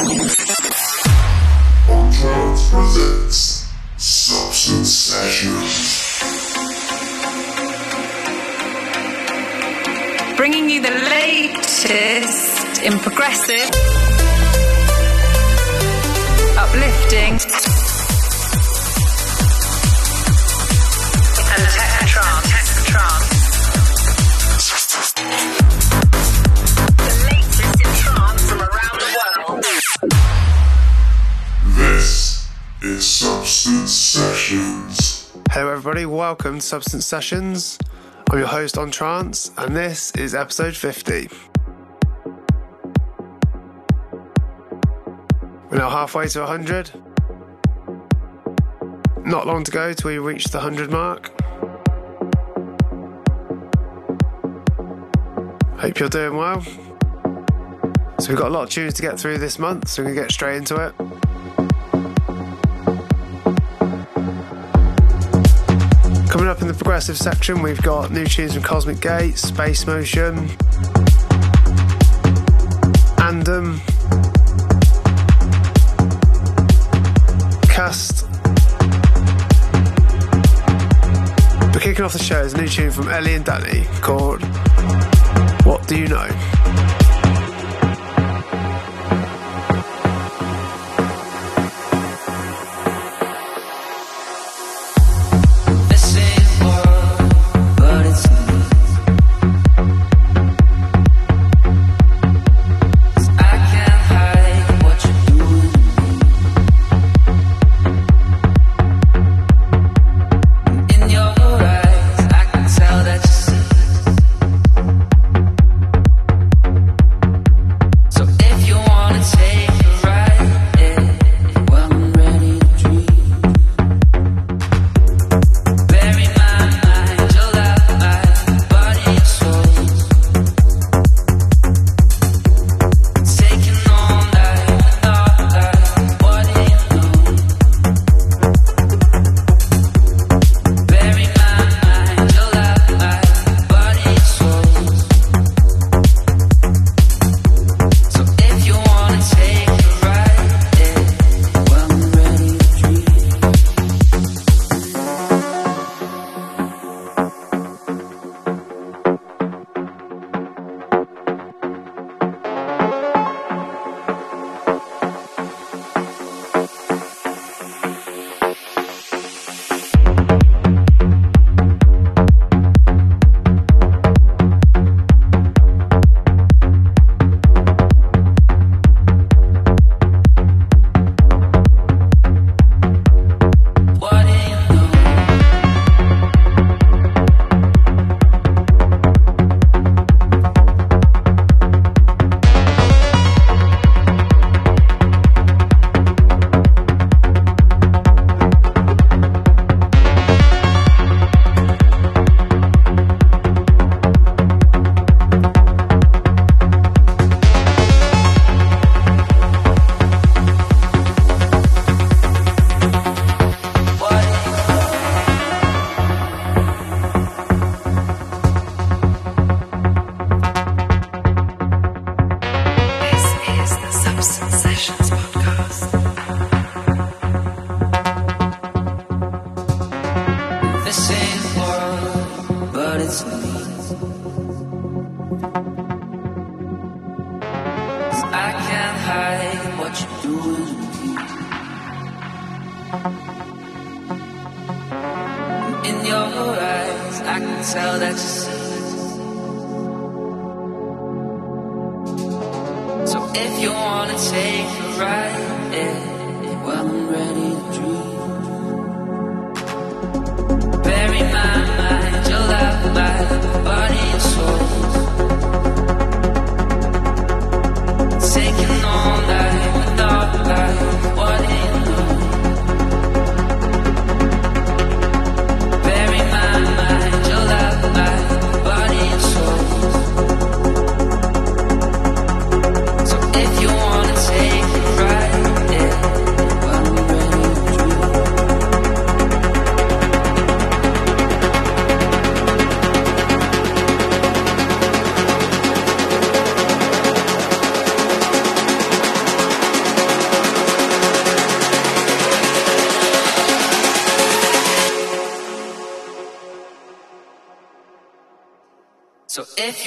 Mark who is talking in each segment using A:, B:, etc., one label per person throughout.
A: On presents Substance Sessions.
B: Bringing you the latest in progressive, uplifting
C: welcome to Substance Sessions. I'm your host on Trance, and this is episode 50. We're now halfway to 100. Not long to go till we reach the 100 mark. Hope you're doing well. So, we've got a lot of tunes to get through this month, so we're going to get straight into it. Coming up in the progressive section, we've got new tunes from Cosmic Gate, Space Motion, Andom, Cast. But kicking off the show is a new tune from Ellie and Danny called What Do You Know?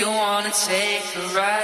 D: You wanna take a ride,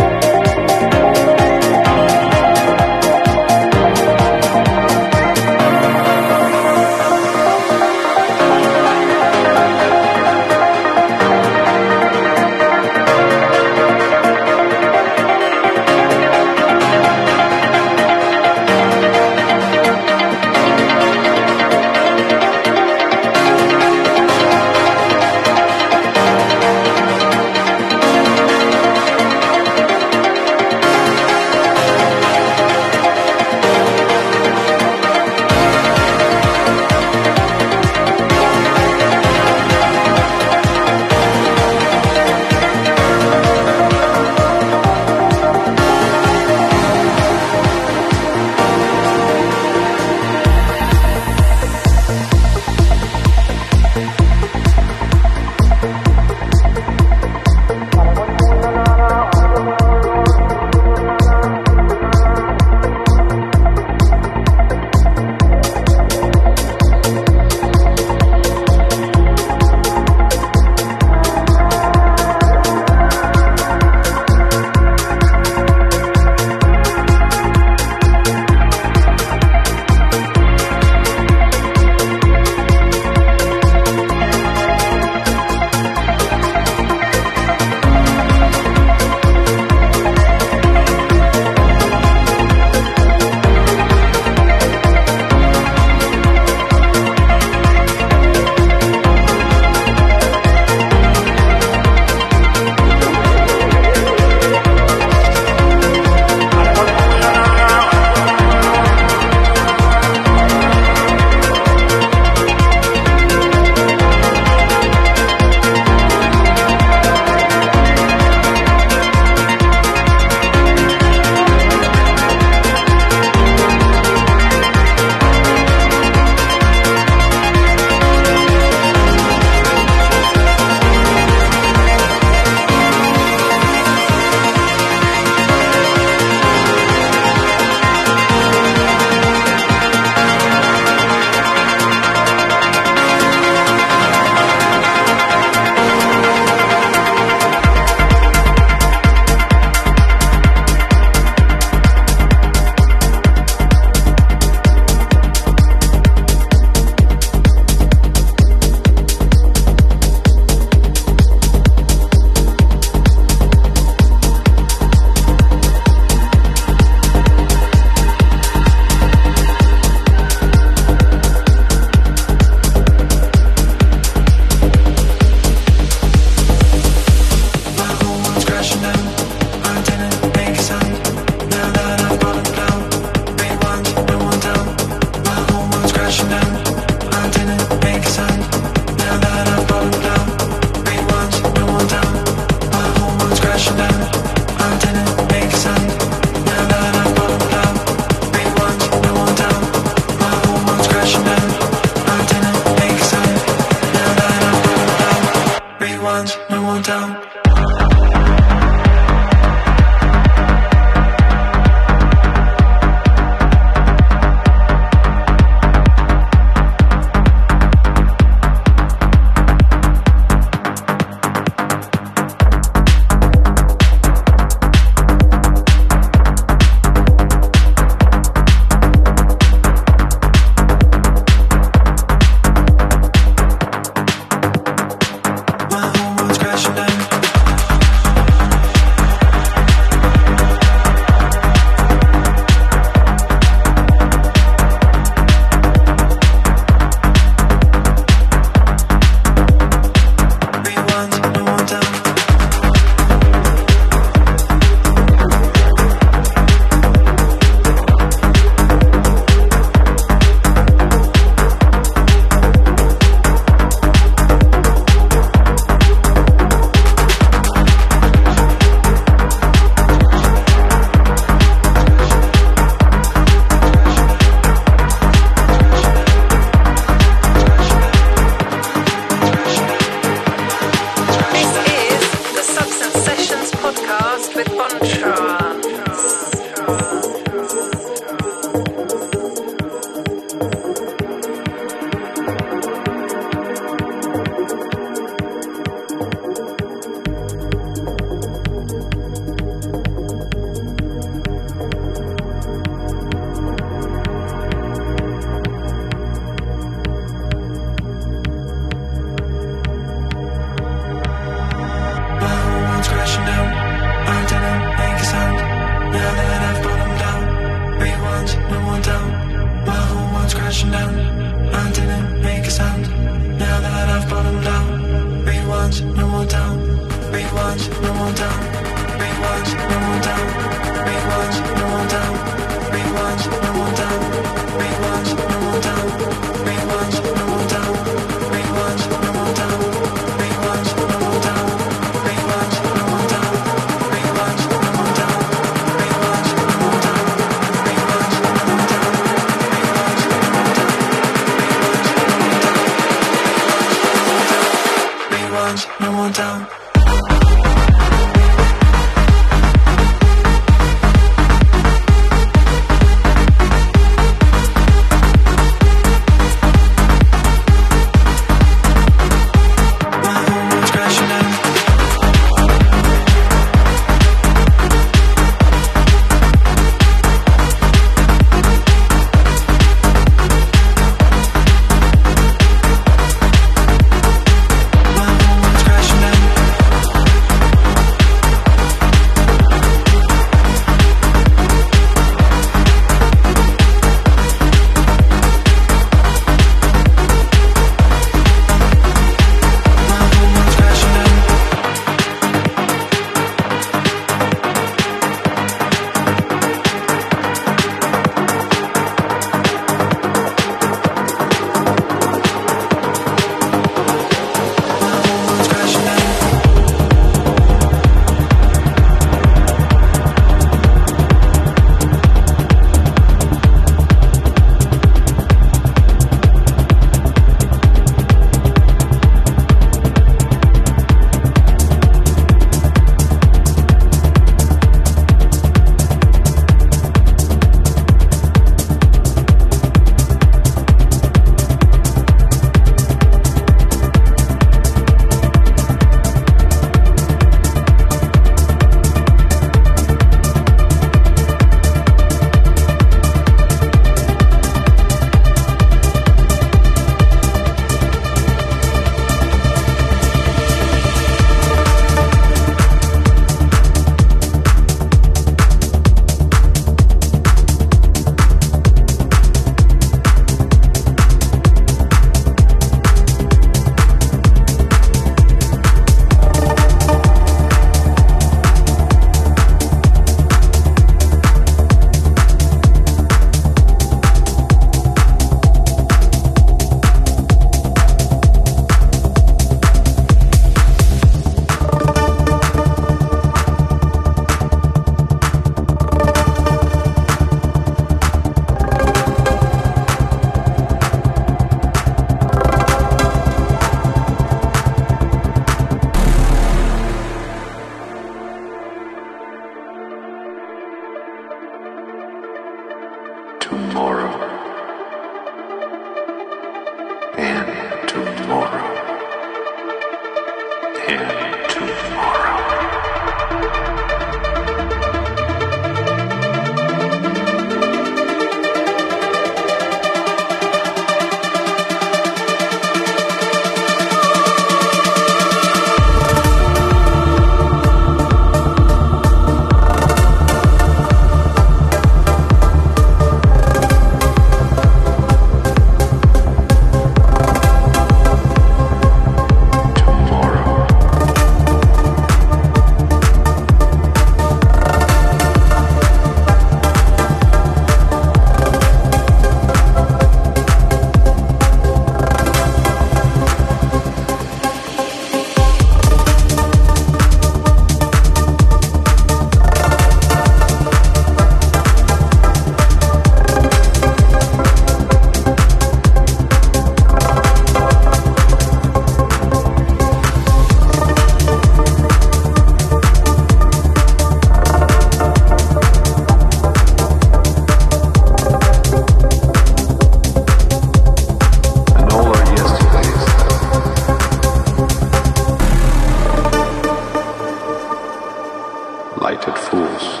E: blighted fools.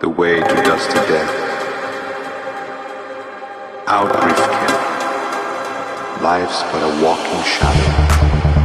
E: The way to dusty death. Out, can Life's but a walking shadow.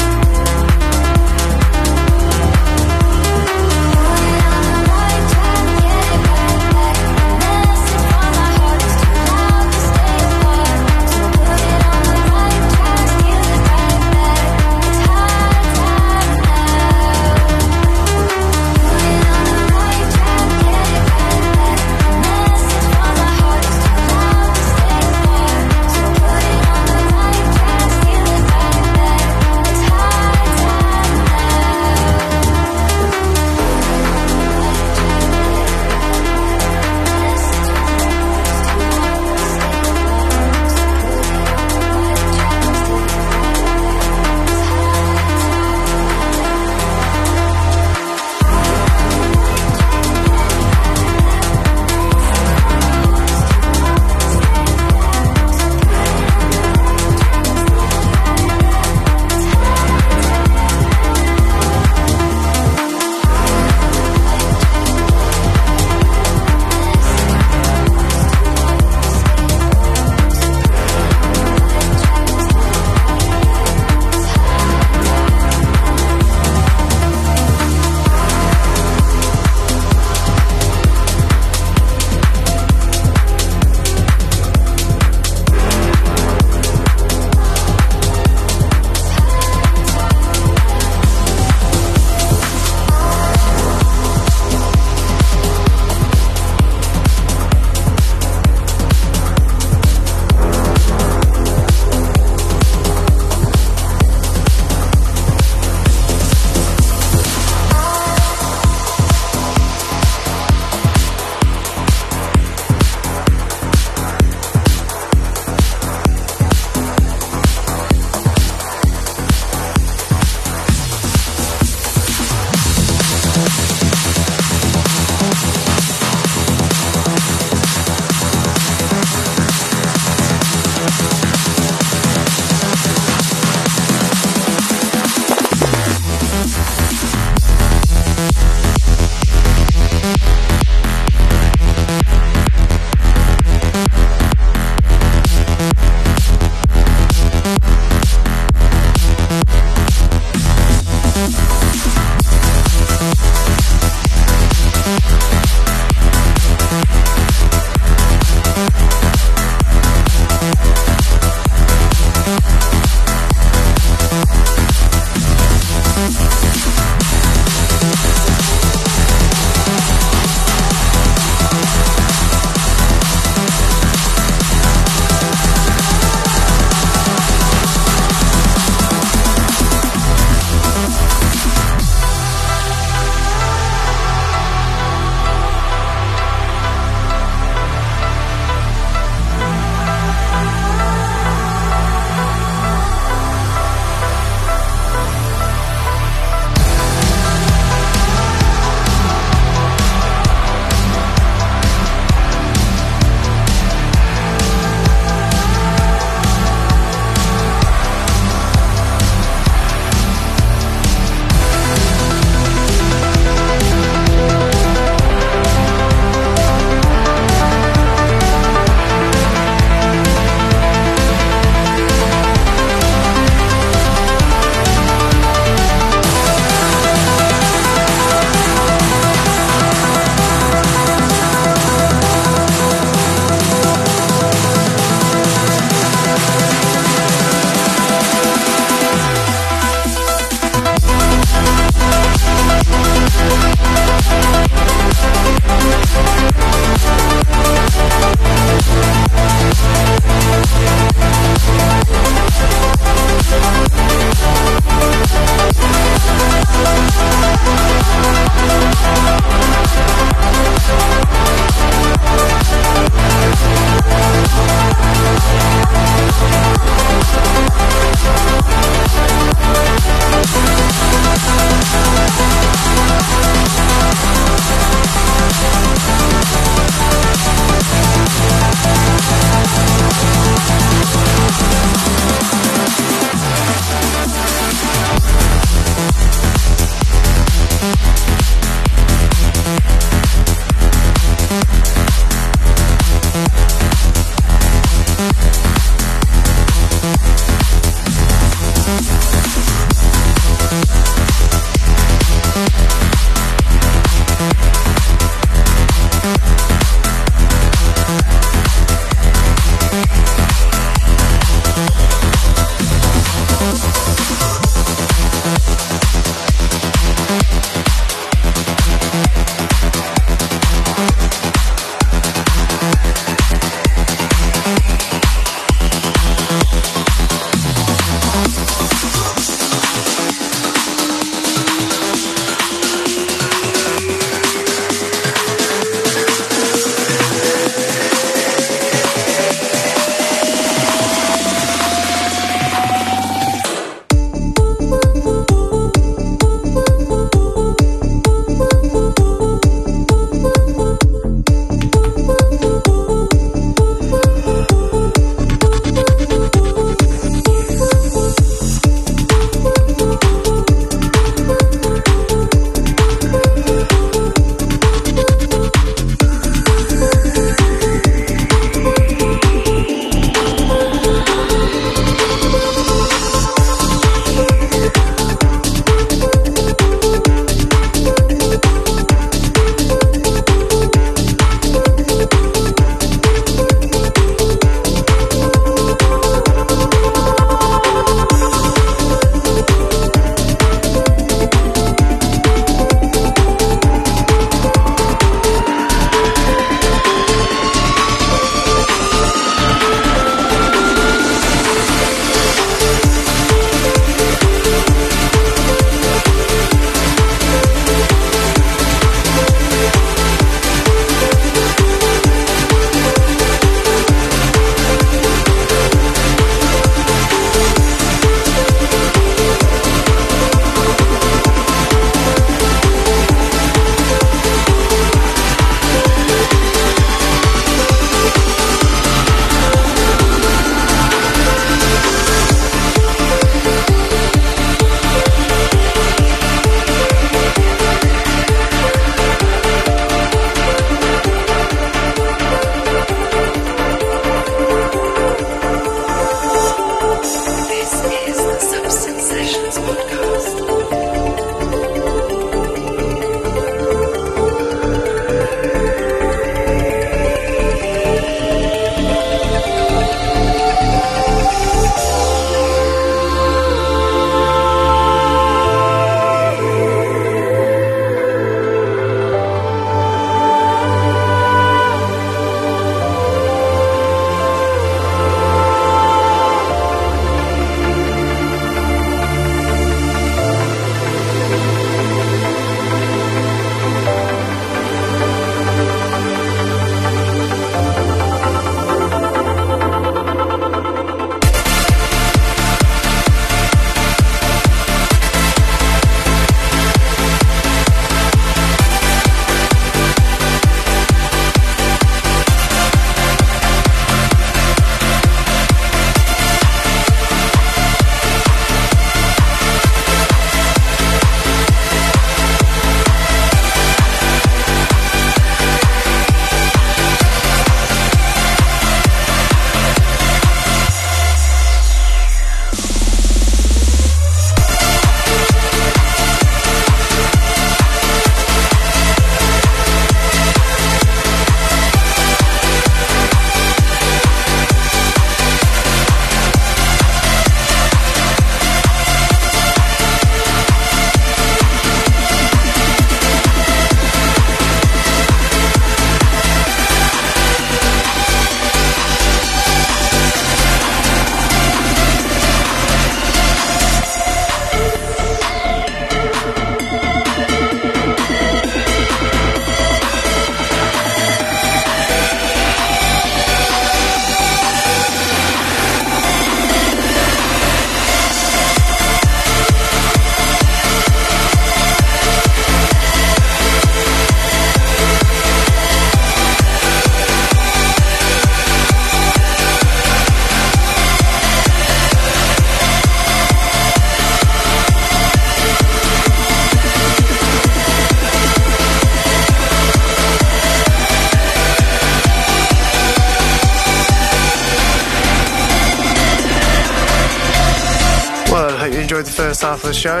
B: Of
F: the show.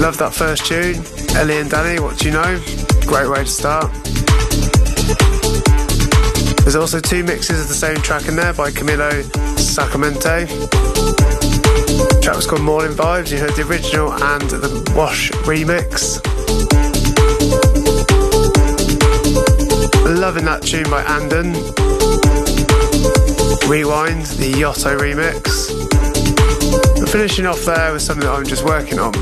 F: Love that first tune. Ellie and Danny, what do you know? Great way to start. There's also two mixes of the same track in there by Camilo Sacramente. The track was called Morning Vibes. You heard the original and the Wash remix. Loving that tune by Andon. Rewind, the Yotto remix. Finishing off there with something that I'm just working on.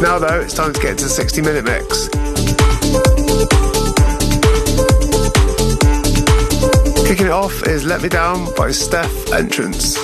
F: Now, though, it's time to get to the 60 minute mix. Kicking it off is Let Me Down by Steph Entrance.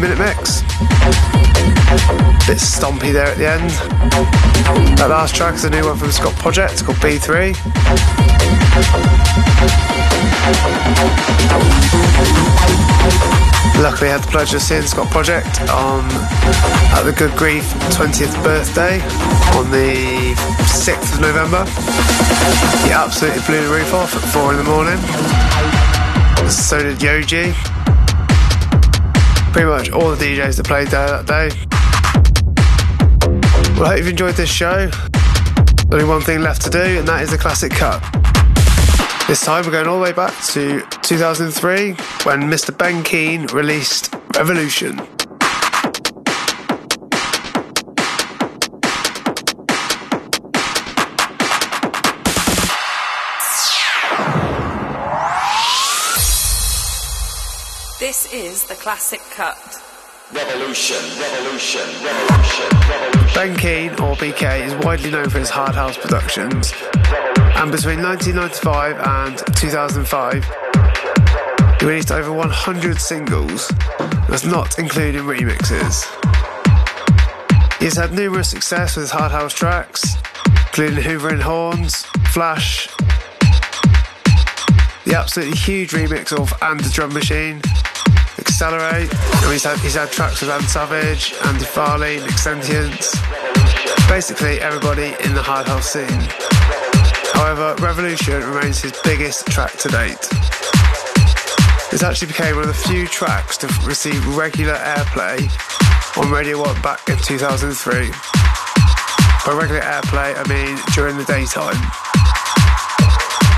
F: Minute mix. Bit stompy there at the end. That last track is a new one from Scott Project called B3. Luckily, I had the pleasure of seeing Scott Project on at the Good Grief 20th birthday on the 6th of November. He absolutely blew the roof off at 4 in the morning. So did Yoji. Pretty much all the DJs that played there that day. Well, I hope you've enjoyed this show. Only one thing left to do, and that is the classic cut. This time we're going all the way back to 2003 when Mr. Ben Keen released Revolution.
B: Classic cut.
G: Revolution, revolution, revolution, revolution.
F: Ben Keen, or BK, is widely known for his hard house productions, and between 1995 and 2005, he released over 100 singles, that's not including remixes. He has had numerous success with his hard house tracks, including Hoover and Horns, Flash, the absolutely huge remix of And the Drum Machine, Accelerate, and he's had, he's had tracks with Anne Savage, Andy Farley, Nick Sentience, basically everybody in the hard house scene. However, Revolution remains his biggest track to date. This actually became one of the few tracks to receive regular airplay on Radio 1 back in 2003. By regular airplay, I mean during the daytime.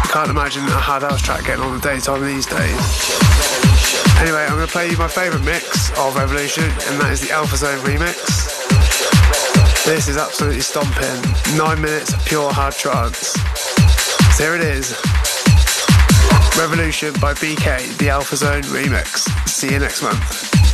F: You can't imagine a hard house track getting on the daytime these days. Anyway, I'm going to play you my favourite mix of Revolution, and that is the Alphazone remix. This is absolutely stomping. Nine minutes of pure hard trance. So here it is. Revolution by BK, the Alphazone remix. See you next month.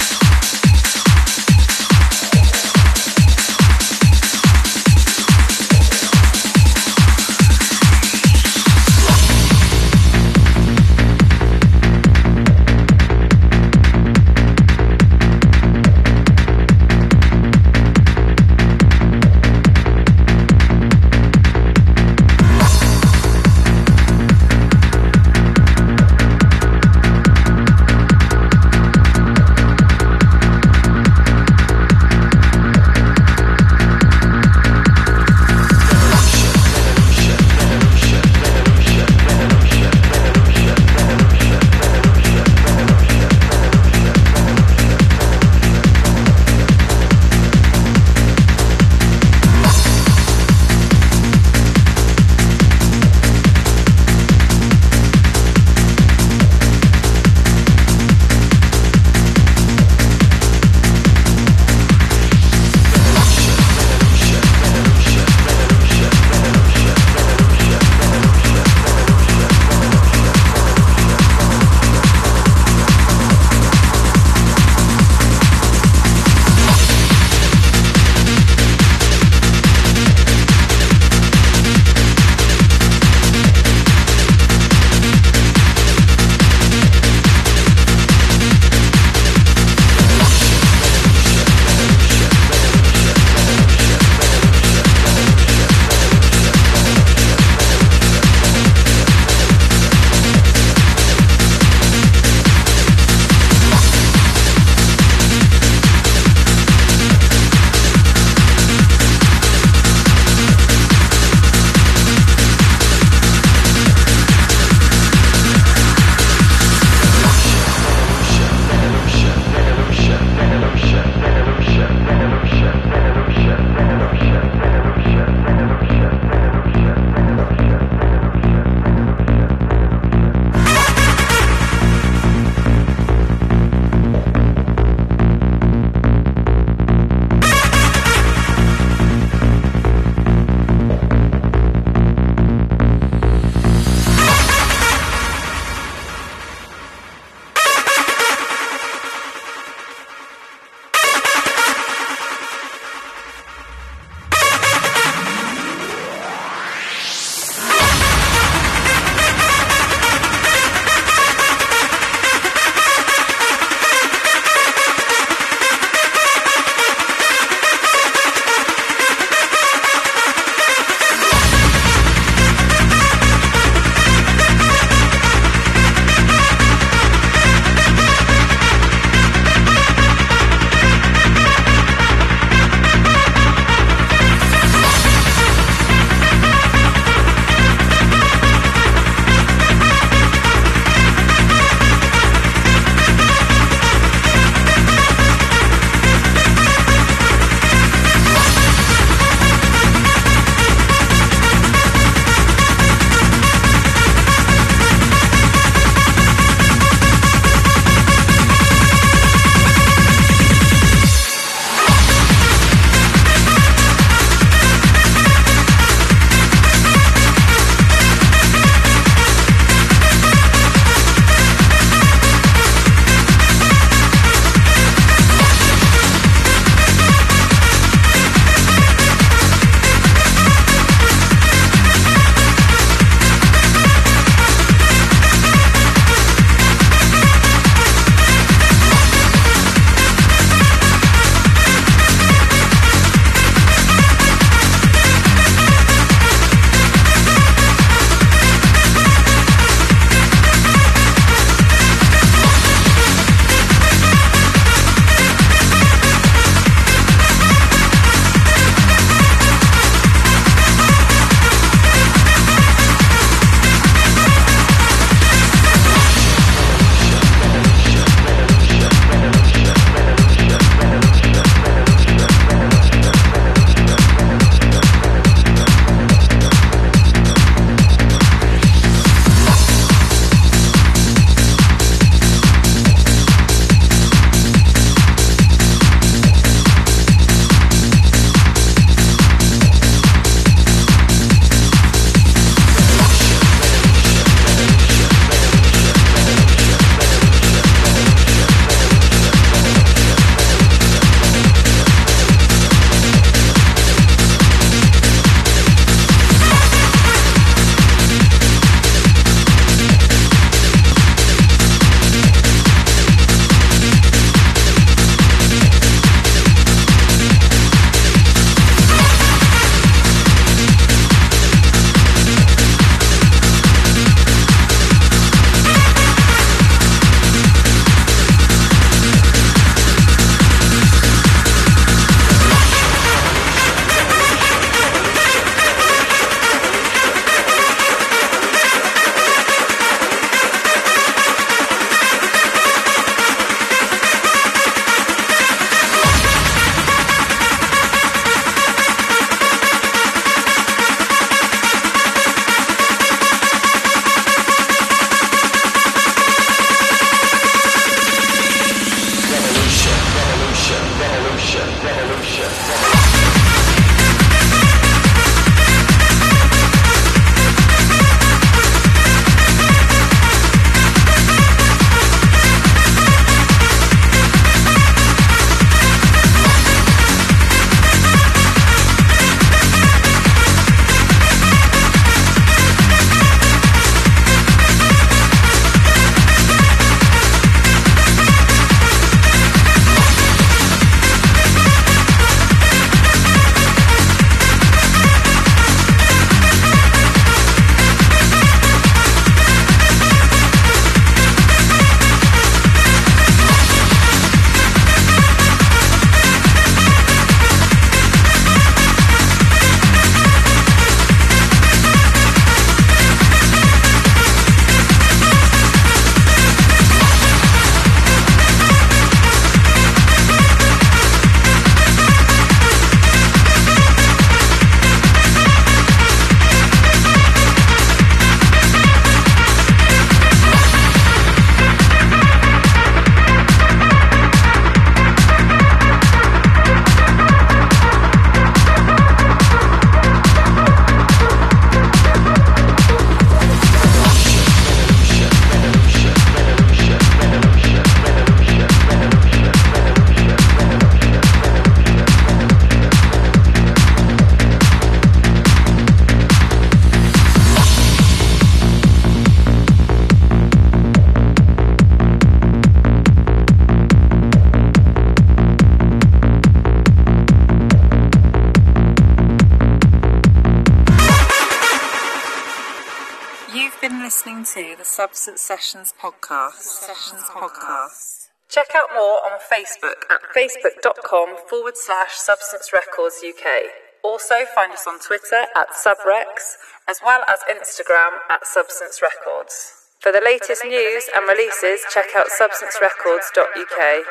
B: Sessions podcast. Sessions podcast. Check out more on Facebook at facebook.com forward slash Substance Records UK. Also find us on Twitter at Subrex, as well as Instagram at Substance Records. For the latest news and releases, check out substancerecords.uk.